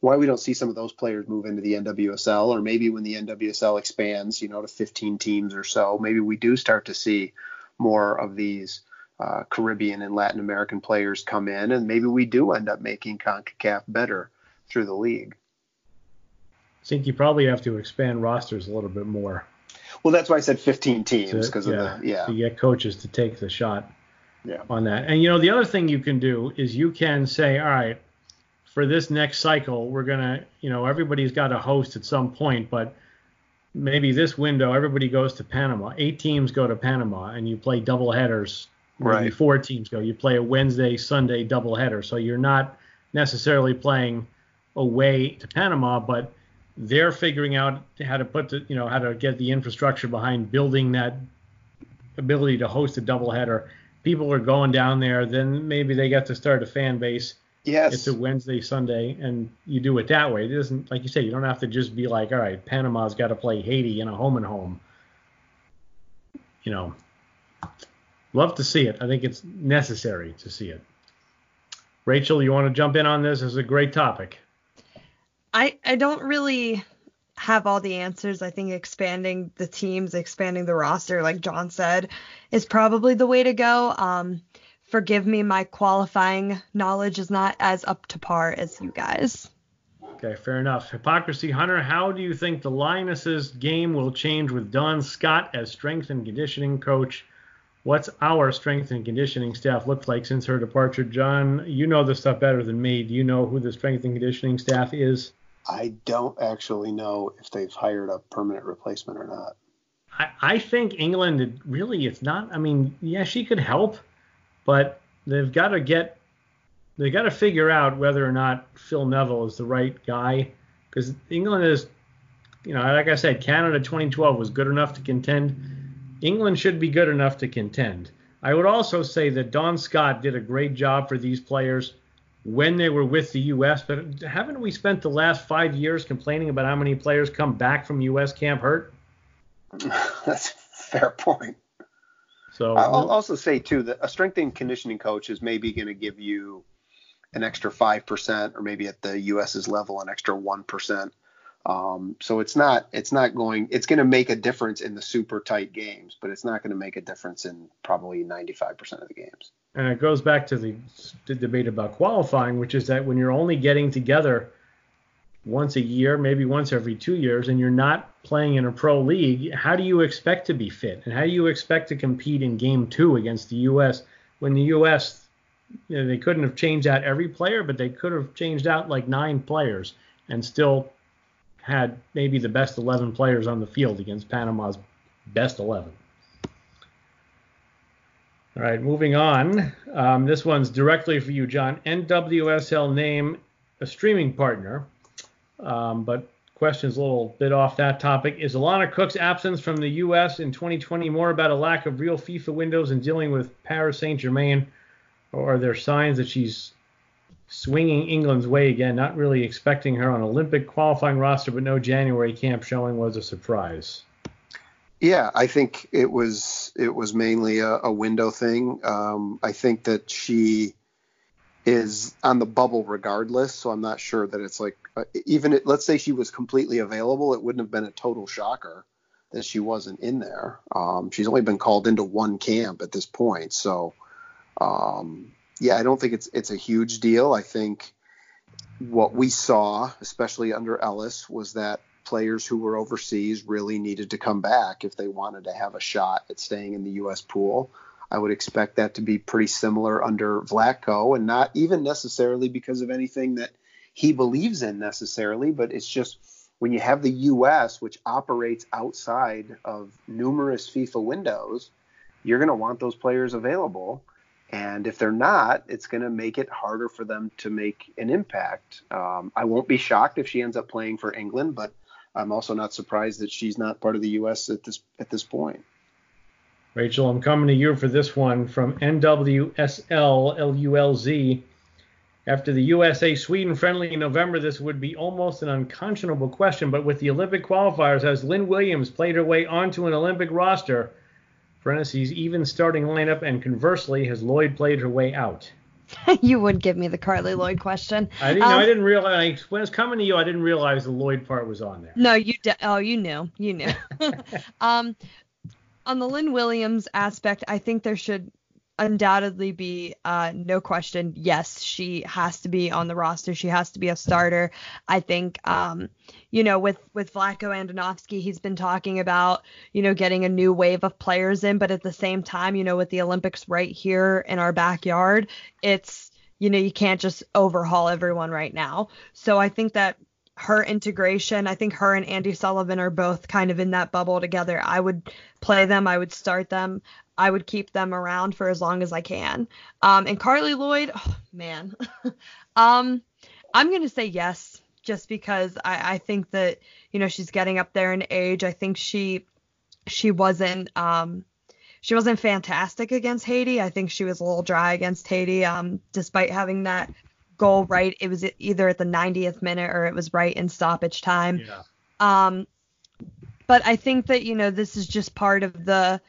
Why we don't see some of those players move into the NWSL, or maybe when the NWSL expands, you know, to 15 teams or so, maybe we do start to see more of these uh, Caribbean and Latin American players come in, and maybe we do end up making CONCACAF better through the league. I think you probably have to expand rosters a little bit more. Well, that's why I said 15 teams because yeah, of the yeah. To get coaches to take the shot yeah. on that. And you know, the other thing you can do is you can say, all right, for this next cycle, we're gonna, you know, everybody's got a host at some point, but maybe this window everybody goes to Panama. Eight teams go to Panama, and you play double headers. Right. Maybe four teams go. You play a Wednesday, Sunday double header, so you're not necessarily playing away to Panama, but they're figuring out how to put the, you know, how to get the infrastructure behind building that ability to host a double header people are going down there, then maybe they get to start a fan base. Yes. It's a Wednesday, Sunday, and you do it that way. It doesn't, like you say, you don't have to just be like, all right, Panama's got to play Haiti in a home and home. You know, love to see it. I think it's necessary to see it. Rachael, you want to jump in on this? This is a great topic. I I don't really have all the answers. I think expanding the teams, expanding the roster, like John said, is probably the way to go. Um, forgive me, my qualifying knowledge is not as up to par as you guys. Okay, fair enough. Hypocrisy Hunter, how do you think the Lionesses game will change with Dawn Scott as strength and conditioning coach? What's our strength and conditioning staff look like since her departure? John, you know this stuff better than me. Do you know who the strength and conditioning staff is? I don't actually know if they've hired a permanent replacement or not. I, I think England really it's not. I mean, yeah, she could help, but they've got to get they got to figure out whether or not Phil Neville is the right guy because England is, you know, like I said, Canada 2012 was good enough to contend. England should be good enough to contend. I would also say that Dawn Scott did a great job for these players when they were with the U.S. But haven't we spent the last five years complaining about how many players come back from U.S. camp hurt? That's a fair point. So I'll also say too that a strength and conditioning coach is maybe going to give you an extra five percent, or maybe at the U.S.'s level, an extra one percent. Um, so it's not it's not going it's going to make a difference in the super tight games, but it's not going to make a difference in probably 95% of the games. And it goes back to the, the debate about qualifying, which is that when you're only getting together once a year, maybe once every two years, and you're not playing in a pro league, how do you expect to be fit? And how do you expect to compete in game two against the U.S. when the U.S. You know, they couldn't have changed out every player, but they could have changed out like nine players and still had maybe the best 11 players on the field against Panama's best 11. All right, moving on. Um, this one's directly for you, John. NWSL name a streaming partner, um, but question's a little bit off that topic. Is Alana Cook's absence from the U.S. in 2020 more about a lack of real FIFA windows and dealing with Paris Saint Germain, or are there signs that she's swinging England's way again, not really expecting her on Olympic qualifying roster, but no January camp showing was a surprise. Yeah, I think it was it was mainly a, a window thing. Um, I think that she is on the bubble regardless, so I'm not sure that it's like uh, even it, let's say she was completely available, it wouldn't have been a total shocker that she wasn't in there. Um, she's only been called into one camp at this point, so um, yeah, I don't think it's it's a huge deal. I think what we saw, especially under Ellis, was that players who were overseas really needed to come back if they wanted to have a shot at staying in the U.S. pool. I would expect that to be pretty similar under Vlatko, and not even necessarily because of anything that he believes in necessarily, but it's just when you have the U.S., which operates outside of numerous FIFA windows, you're going to want those players available. And if they're not, it's going to make it harder for them to make an impact. Um, I won't be shocked if she ends up playing for England, but I'm also not surprised that she's not part of the U.S. at this at this point. Rachael, I'm coming to you for this one from NWSL After the USA Sweden friendly in November, this would be almost an unconscionable question, but with the Olympic qualifiers, has Lynn Williams played her way onto an Olympic roster? Parentheses, even starting lineup, and conversely, has Lloyd played her way out? you would give me the Carly Lloyd question. I didn't. Um, no, I didn't realize when it's coming to you. I didn't realize the Lloyd part was on there. No, you. De- oh, you knew. You knew. um, on the Lynn Williams aspect, I think there should undoubtedly be uh, no question. Yes, she has to be on the roster. She has to be a starter. I think, um, you know, with with Vlatko Andonovski, he's been talking about, you know, getting a new wave of players in, but at the same time, you know, with the Olympics right here in our backyard, it's you know, you can't just overhaul everyone right now. So I think that her integration. I think her and Andi Sullivan are both kind of in that bubble together. I would play them. I would start them. I would keep them around for as long as I can. Um, and Carly Lloyd, oh, man, um, I'm gonna say yes, just because I, I think that you know she's getting up there in age. I think she she wasn't um, she wasn't fantastic against Haiti. I think she was a little dry against Haiti, um, despite having that goal right. It was either at the 90th minute or it was right in stoppage time. Yeah. Um, but I think that you know this is just part of the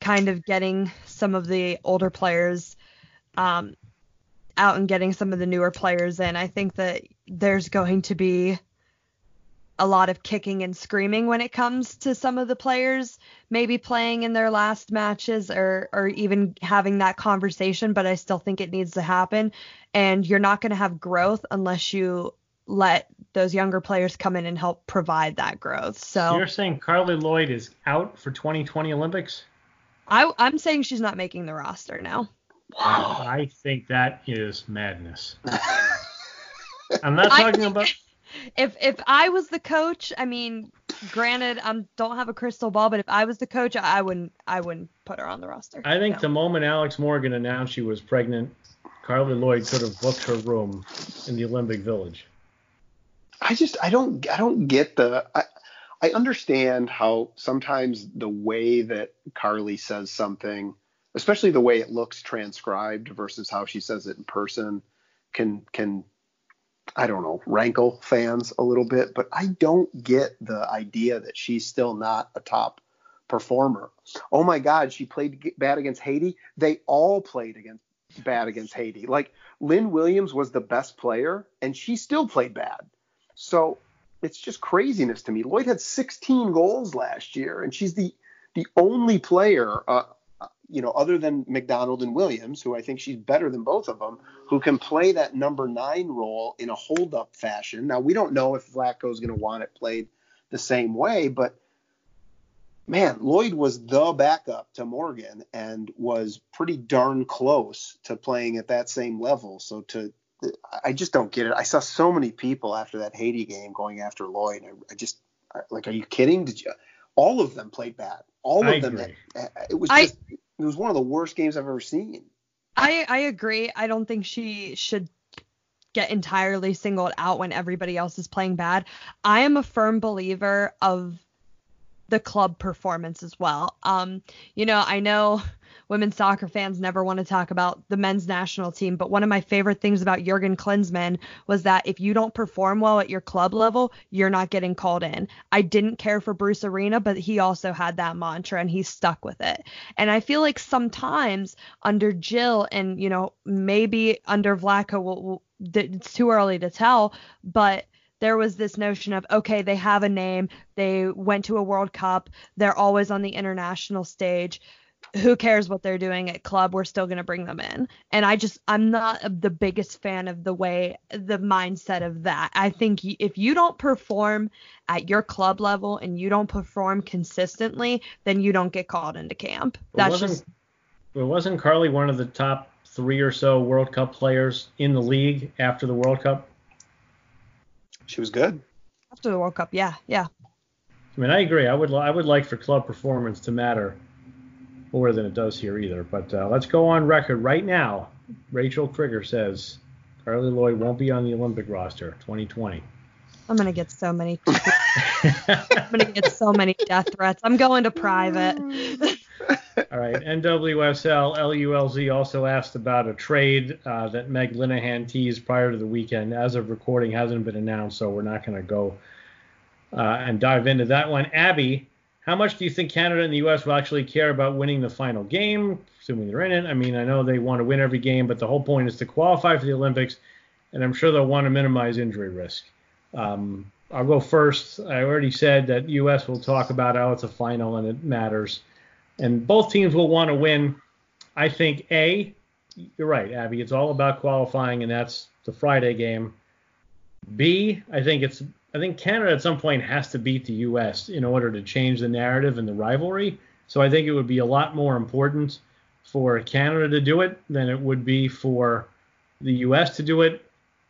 kind of getting some of the older players um, out and getting some of the newer players in. I think that there's going to be a lot of kicking and screaming when it comes to some of the players maybe playing in their last matches or or even having that conversation but I still think it needs to happen and you're not going to have growth unless you let those younger players come in and help provide that growth. So you're saying Carly Lloyd is out for 2020 Olympics? I, I'm saying she's not making the roster now. Wow. I think that is madness. I'm not talking I about. if if I was the coach, I mean, granted, I don't have a crystal ball, but if I was the coach, I wouldn't I wouldn't put her on the roster. I think no. the moment Alex Morgan announced she was pregnant, Carly Lloyd could have booked her room in the Olympic Village. I just I don't I don't get the I, I understand how sometimes the way that Carly says something, especially the way it looks transcribed versus how she says it in person, can can I don't know, rankle fans a little bit, but I don't get the idea that she's still not a top performer. Oh my God, she played bad against Haiti. They all played against bad against Haiti. Like Lynn Williams was the best player, and she still played bad. So it's just craziness to me. Lloyd had 16 goals last year, and she's the the only player, uh, you know, other than McDonald and Williams, who I think she's better than both of them, who can play that number nine role in a hold up fashion. Now we don't know if Vlatko's going to want it played the same way, but man, Lloyd was the backup to Morgan and was pretty darn close to playing at that same level. So to I just don't get it. I saw so many people after that Haiti game going after Lloyd. I, I just like, are you kidding? Did you? All of them played bad. All of I them. Agree. It was I, just, it was one of the worst games I've ever seen. I I agree. I don't think she should get entirely singled out when everybody else is playing bad. I am a firm believer of the club performance as well. Um, you know, I know women's soccer fans never want to talk about the men's national team, but one of my favorite things about Jurgen Klinsmann was that if you don't perform well at your club level, you're not getting called in. I didn't care for Bruce Arena, but he also had that mantra and he stuck with it. And I feel like sometimes under Jill and, you know, maybe under Vlatko, we'll, we'll, it's too early to tell, but there was this notion of okay they have a name they went to a world cup they're always on the international stage who cares what they're doing at club we're still going to bring them in. And i just i'm not the biggest fan of the way the mindset of that. I think if you don't perform at your club level and you don't perform consistently then you don't get called into camp. That's wasn't, just wasn't carly one of the top three or so world cup players in the league after the world cup? She was good. After the world cup yeah yeah. I mean i agree. I would i would like for club performance to matter more than it does here either. But uh, let's go on record right now. Rachael Kriger says Carly Lloyd won't be on the Olympic roster 2020. I'm gonna get so many. I'm gonna get so many death threats. I'm going to private. All right. NWSL LULZ also asked about a trade uh, that Meg Linehan teased prior to the weekend. As of recording, hasn't been announced, so we're not going to go uh, and dive into that one. Abby how much do you think Canada and the U.S. will actually care about winning the final game, assuming they're in it? I mean, I know they want to win every game, but the whole point is to qualify for the Olympics, and I'm sure they'll want to minimize injury risk. Um, I'll go first. I already said that U.S. will talk about how it's a final and it matters, and both teams will want to win. I think A, you're right, Abby. It's all about qualifying, and that's the Friday game. B, I think it's I think Canada at some point has to beat the U.S. in order to change the narrative and the rivalry. So I think it would be a lot more important for Canada to do it than it would be for the U.S. to do it,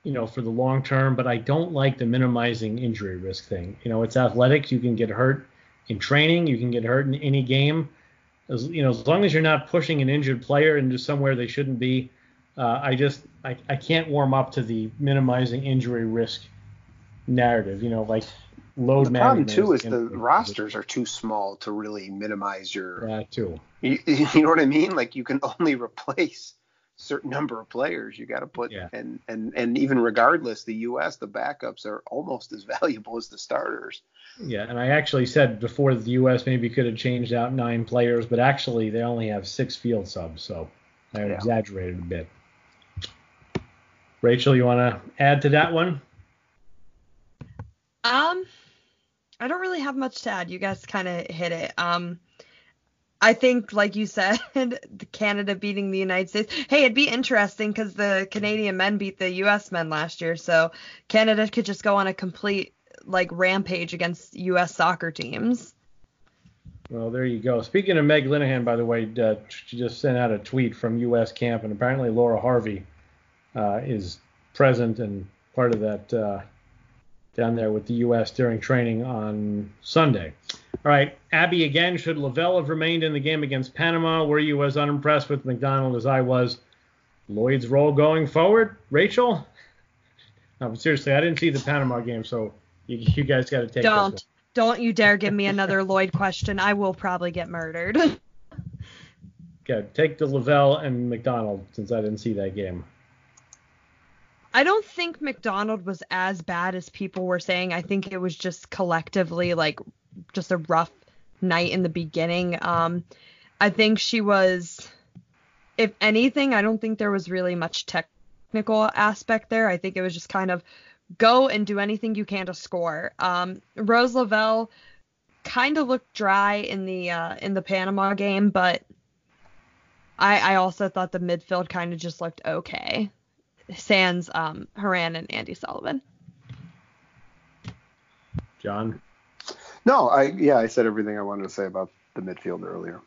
you know, for the long term. But I don't like the minimizing injury risk thing. You know, it's athletics. You can get hurt in training. You can get hurt in any game. As, you know, as long as you're not pushing an injured player into somewhere they shouldn't be. Uh, I just I, I can't warm up to the minimizing injury risk narrative. You know, like load. Management. The problem too is the rosters are too small to really minimize your. Yeah, too. You, you know what I mean? Like you can only replace certain number of players. You got to put yeah. and and and even regardless, the U.S. the backups are almost as valuable as the starters. Yeah, and I actually said before the U.S. maybe could have changed out nine players, but actually they only have six field subs, so I yeah. exaggerated a bit. Rachael, you want to add to that one? Um, I don't really have much to add. You guys kind of hit it. Um, I think, like you said, Canada beating the United States. Hey, it'd be interesting because the Canadian men beat the U.S. men last year, so Canada could just go on a complete like rampage against U.S. soccer teams. Well, there you go. Speaking of Meg Linehan, by the way, uh, she just sent out a tweet from U.S. camp, and apparently Laura Harvey uh, is present and part of that uh, down there with the U.S. during training on Sunday. All right, Abby again. Should Lavelle have remained in the game against Panama? Were you as unimpressed with McDonald as I was? Lloyd's role going forward, Rachael? No, but seriously, I didn't see the Panama game, so you, you guys got to take. Don't, don't you dare give me another Lloyd question. I will probably get murdered. Okay, take the Lavelle and McDonald since I didn't see that game. I don't think McDonald was as bad as people were saying. I think it was just collectively like just a rough night in the beginning. Um, I think she was, if anything, I don't think there was really much technical aspect there. I think it was just kind of go and do anything you can to score. Um, Rose Lavelle kind of looked dry in the uh, in the Panama game, but I, I also thought the midfield kind of just looked okay. Sans um, Horan and Andi Sullivan. John. No, I yeah, I said everything I wanted to say about the midfield earlier.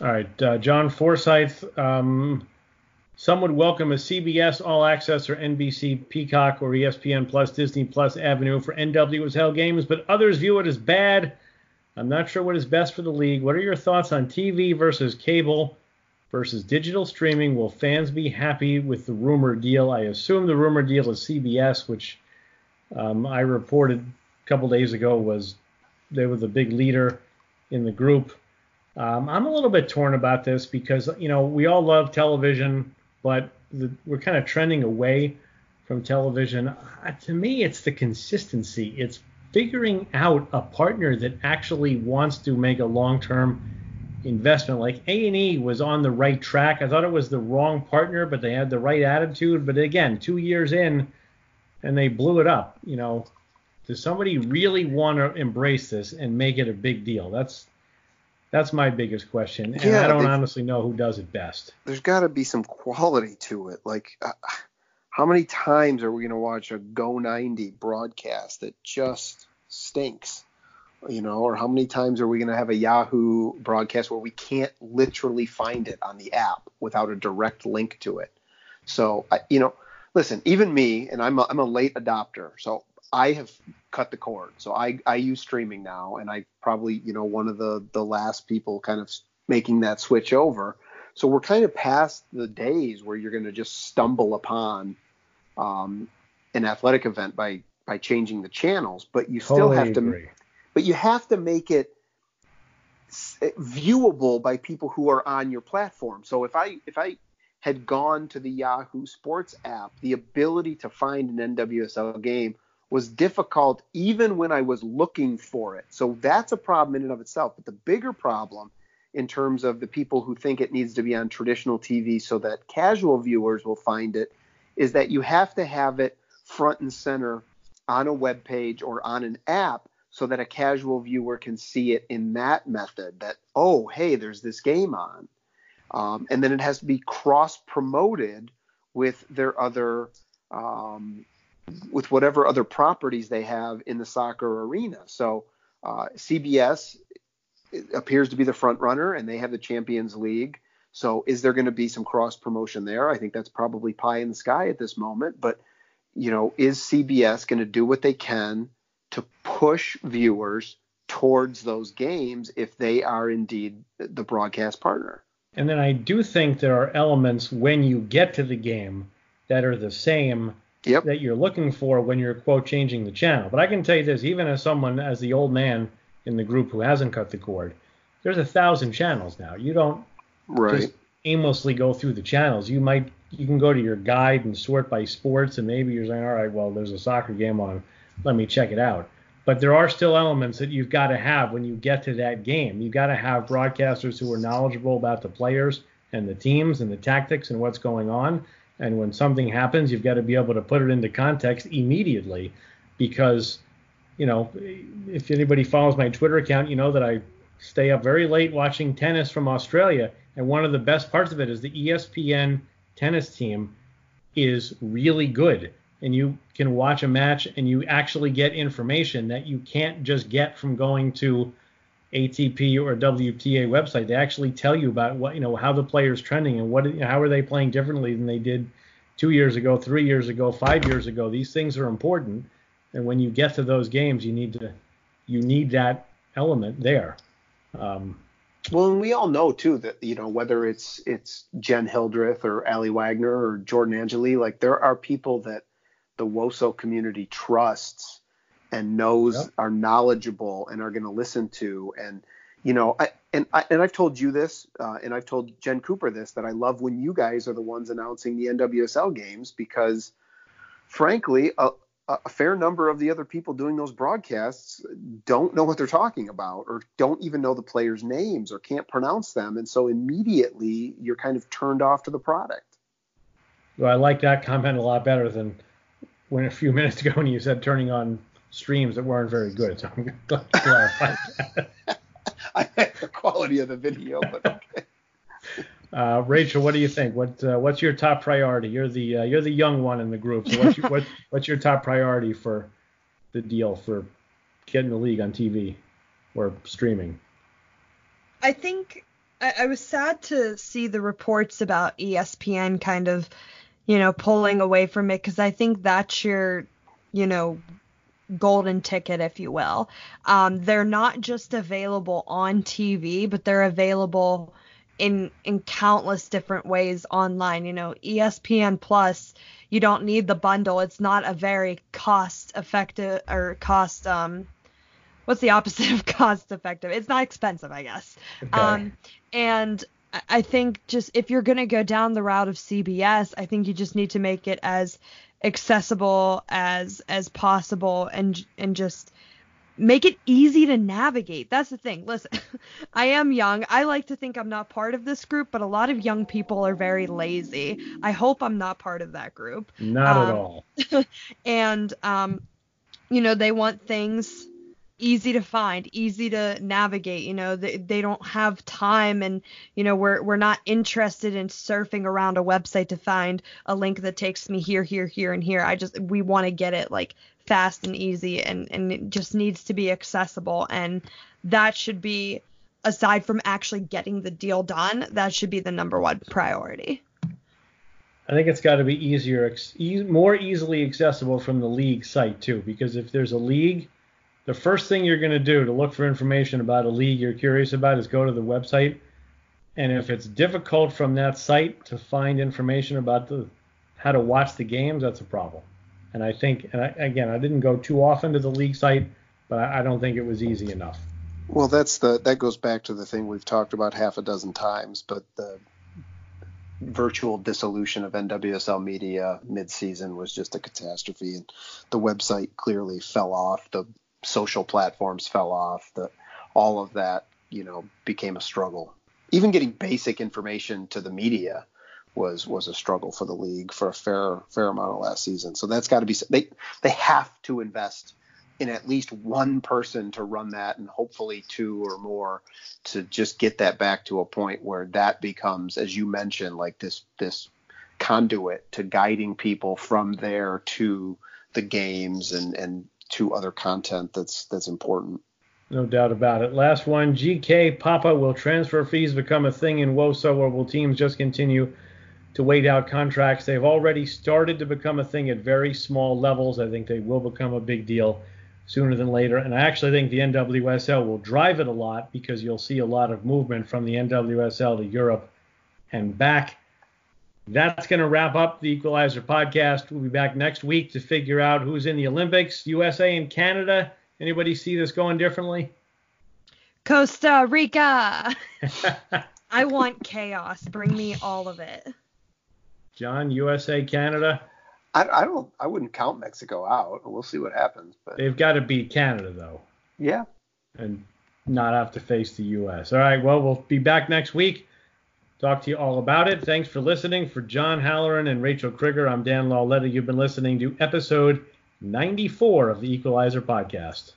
All right, uh, John Forsyth. Um, some would welcome a CBS All Access or NBC Peacock or ESPN Plus Disney Plus avenue for NWSL games, but others view it as bad. I'm not sure what is best for the league. What are your thoughts on TV versus cable? Versus digital streaming. Will fans be happy with the rumor deal? I assume the rumor deal is CBS, which um, I reported a couple days ago was they were the big leader in the group. Um, I'm a little bit torn about this because you know we all love television, but the, we're kind of trending away from television. Uh, to me, it's the consistency. It's figuring out a partner that actually wants to make a long-term investment. Like A and E was on the right track. I thought it was the wrong partner, but they had the right attitude. But again, two years in, and they blew it up. You know, does somebody really want to embrace this and make it a big deal? That's that's my biggest question, and yeah, I don't honestly know who does it best. There's got to be some quality to it. Like, uh, how many times are we going to watch a Go 90 broadcast that just stinks? You know, or how many times are we going to have a Yahoo broadcast where we can't literally find it on the app without a direct link to it? So, I, you know, listen, even me, and I'm a, I'm a late adopter, so I have cut the cord. So I, I use streaming now, and I probably, you know, one of the the last people kind of making that switch over. So we're kind of past the days where you're going to just stumble upon um, an athletic event by by changing the channels, but you still have to but you have to make it viewable by people who are on your platform. So if I if I had gone to the Yahoo Sports app, the ability to find an NWSL game was difficult even when I was looking for it. So that's a problem in and of itself. But the bigger problem in terms of the people who think it needs to be on traditional TV so that casual viewers will find it is that you have to have it front and center on a web page or on an app so that a casual viewer can see it in that method that oh hey there's this game on. Um, and then it has to be cross promoted with their other um, with whatever other properties they have in the soccer arena. So uh, cbs appears to be the front runner and they have the champions league. So is there going to be some cross promotion there? I think that's probably pie in the sky at this moment but you know is cbs going to do what they can to push viewers towards those games if they are indeed the broadcast partner. And then I do think there are elements when you get to the game that are the same yep. that you're looking for when you're quote changing the channel. But I can tell you this, even as someone as the old man in the group who hasn't cut the cord, there's a thousand channels now. You don't right. just aimlessly go through the channels. You might you can go to your guide and sort by sports and maybe you're saying, all right, well, there's a soccer game on let me check it out. But there are still elements that you've got to have when you get to that game. You've got to have broadcasters who are knowledgeable about the players and the teams and the tactics and what's going on. And when something happens, you've got to be able to put it into context immediately because, you know, if anybody follows my Twitter account, you know that I stay up very late watching tennis from Australia. And one of the best parts of it is the ESPN tennis team is really good and you can watch a match and you actually get information that you can't just get from going to ATP or WTA website. They actually tell you about what you know how the player's trending and what how are they playing differently than they did two years ago, three years ago, five years ago. These things are important, and when you get to those games, you need to you need that element there. Um, well, and we all know too that you know whether it's it's Jen Hildreth or Aly Wagner or Jordan Angeli, like there are people that the WOSO community trusts and knows yep. are knowledgeable and are going to listen to. And you know, I, and I, and I've told you this, uh, and I've told Jen Cooper this that I love when you guys are the ones announcing the NWSL games because, frankly, a, a fair number of the other people doing those broadcasts don't know what they're talking about or don't even know the players' names or can't pronounce them, and so immediately you're kind of turned off to the product. Well, I like that comment a lot better than when a few minutes ago when you said turning on streams that weren't very good. So I'm glad to clarify that. I like the quality of the video, but okay. Uh, Rachael, what do you think? What uh, what's your top priority? You're the uh, you're the young one in the group. So what's your, what, what's your top priority for the deal for getting the league on TV or streaming? I think I, I was sad to see the reports about ESPN kind of, you know, pulling away from it because I think that's your, you know, golden ticket, if you will. Um, they're not just available on TV, but they're available in in countless different ways online. You know, ESPN Plus, you don't need the bundle. It's not a very cost effective or cost um what's the opposite of cost effective? It's not expensive, I guess. Okay. Um and I think just if you're going to go down the route of CBS, I think you just need to make it as accessible as as possible and and just make it easy to navigate. That's the thing. Listen, I am young. I like to think I'm not part of this group, but a lot of young people are very lazy. I hope I'm not part of that group. Not um, at all. and um, you know, they want things easy to find, easy to navigate. You know, they, they don't have time, and you know, we're we're not interested in surfing around a website to find a link that takes me here, here, here, and here. I just we want to get it like fast and easy, and and it just needs to be accessible, and that should be aside from actually getting the deal done, that should be the number one priority. I think it's got to be easier, more easily accessible from the league site too, because if there's a league the first thing you're going to do to look for information about a league you're curious about is go to the website. And if it's difficult from that site to find information about the how to watch the games, that's a problem. And I think, and I, again, I didn't go too often to the league site, but I, I don't think it was easy enough. Well, that's the that goes back to the thing we've talked about half a dozen times, but the virtual dissolution of NWSL media mid-season was just a catastrophe, and the website clearly fell off. The social platforms fell off, the all of that, you know, became a struggle. Even getting basic information to the media was was a struggle for the league for a fair fair amount of last season. So that's got to be they they have to invest in at least one person to run that and hopefully two or more to just get that back to a point where that becomes as you mentioned like this this conduit to guiding people from there to the games and and to other content that's that's important. No doubt about it. Last one, GK Papa will transfer fees become a thing in WOSO or will teams just continue to wait out contracts? They've already started to become a thing at very small levels. I think they will become a big deal sooner than later. And I actually think the NWSL will drive it a lot because you'll see a lot of movement from the NWSL to Europe and back. That's going to wrap up the Equalizer podcast. We'll be back next week to figure out who's in the Olympics, USA and Canada. Anybody see this going differently? Costa Rica. I want chaos. Bring me all of it. John, USA, Canada. I, I don't. I wouldn't count Mexico out. We'll see what happens. But they've got to beat Canada though. Yeah. And not have to face the U.S. All right. Well, we'll be back next week talk to you all about it. Thanks for listening. For John Halloran and Rachael Kriger, I'm Dan Lauletta. You've been listening to episode 94 of the Equalizer podcast.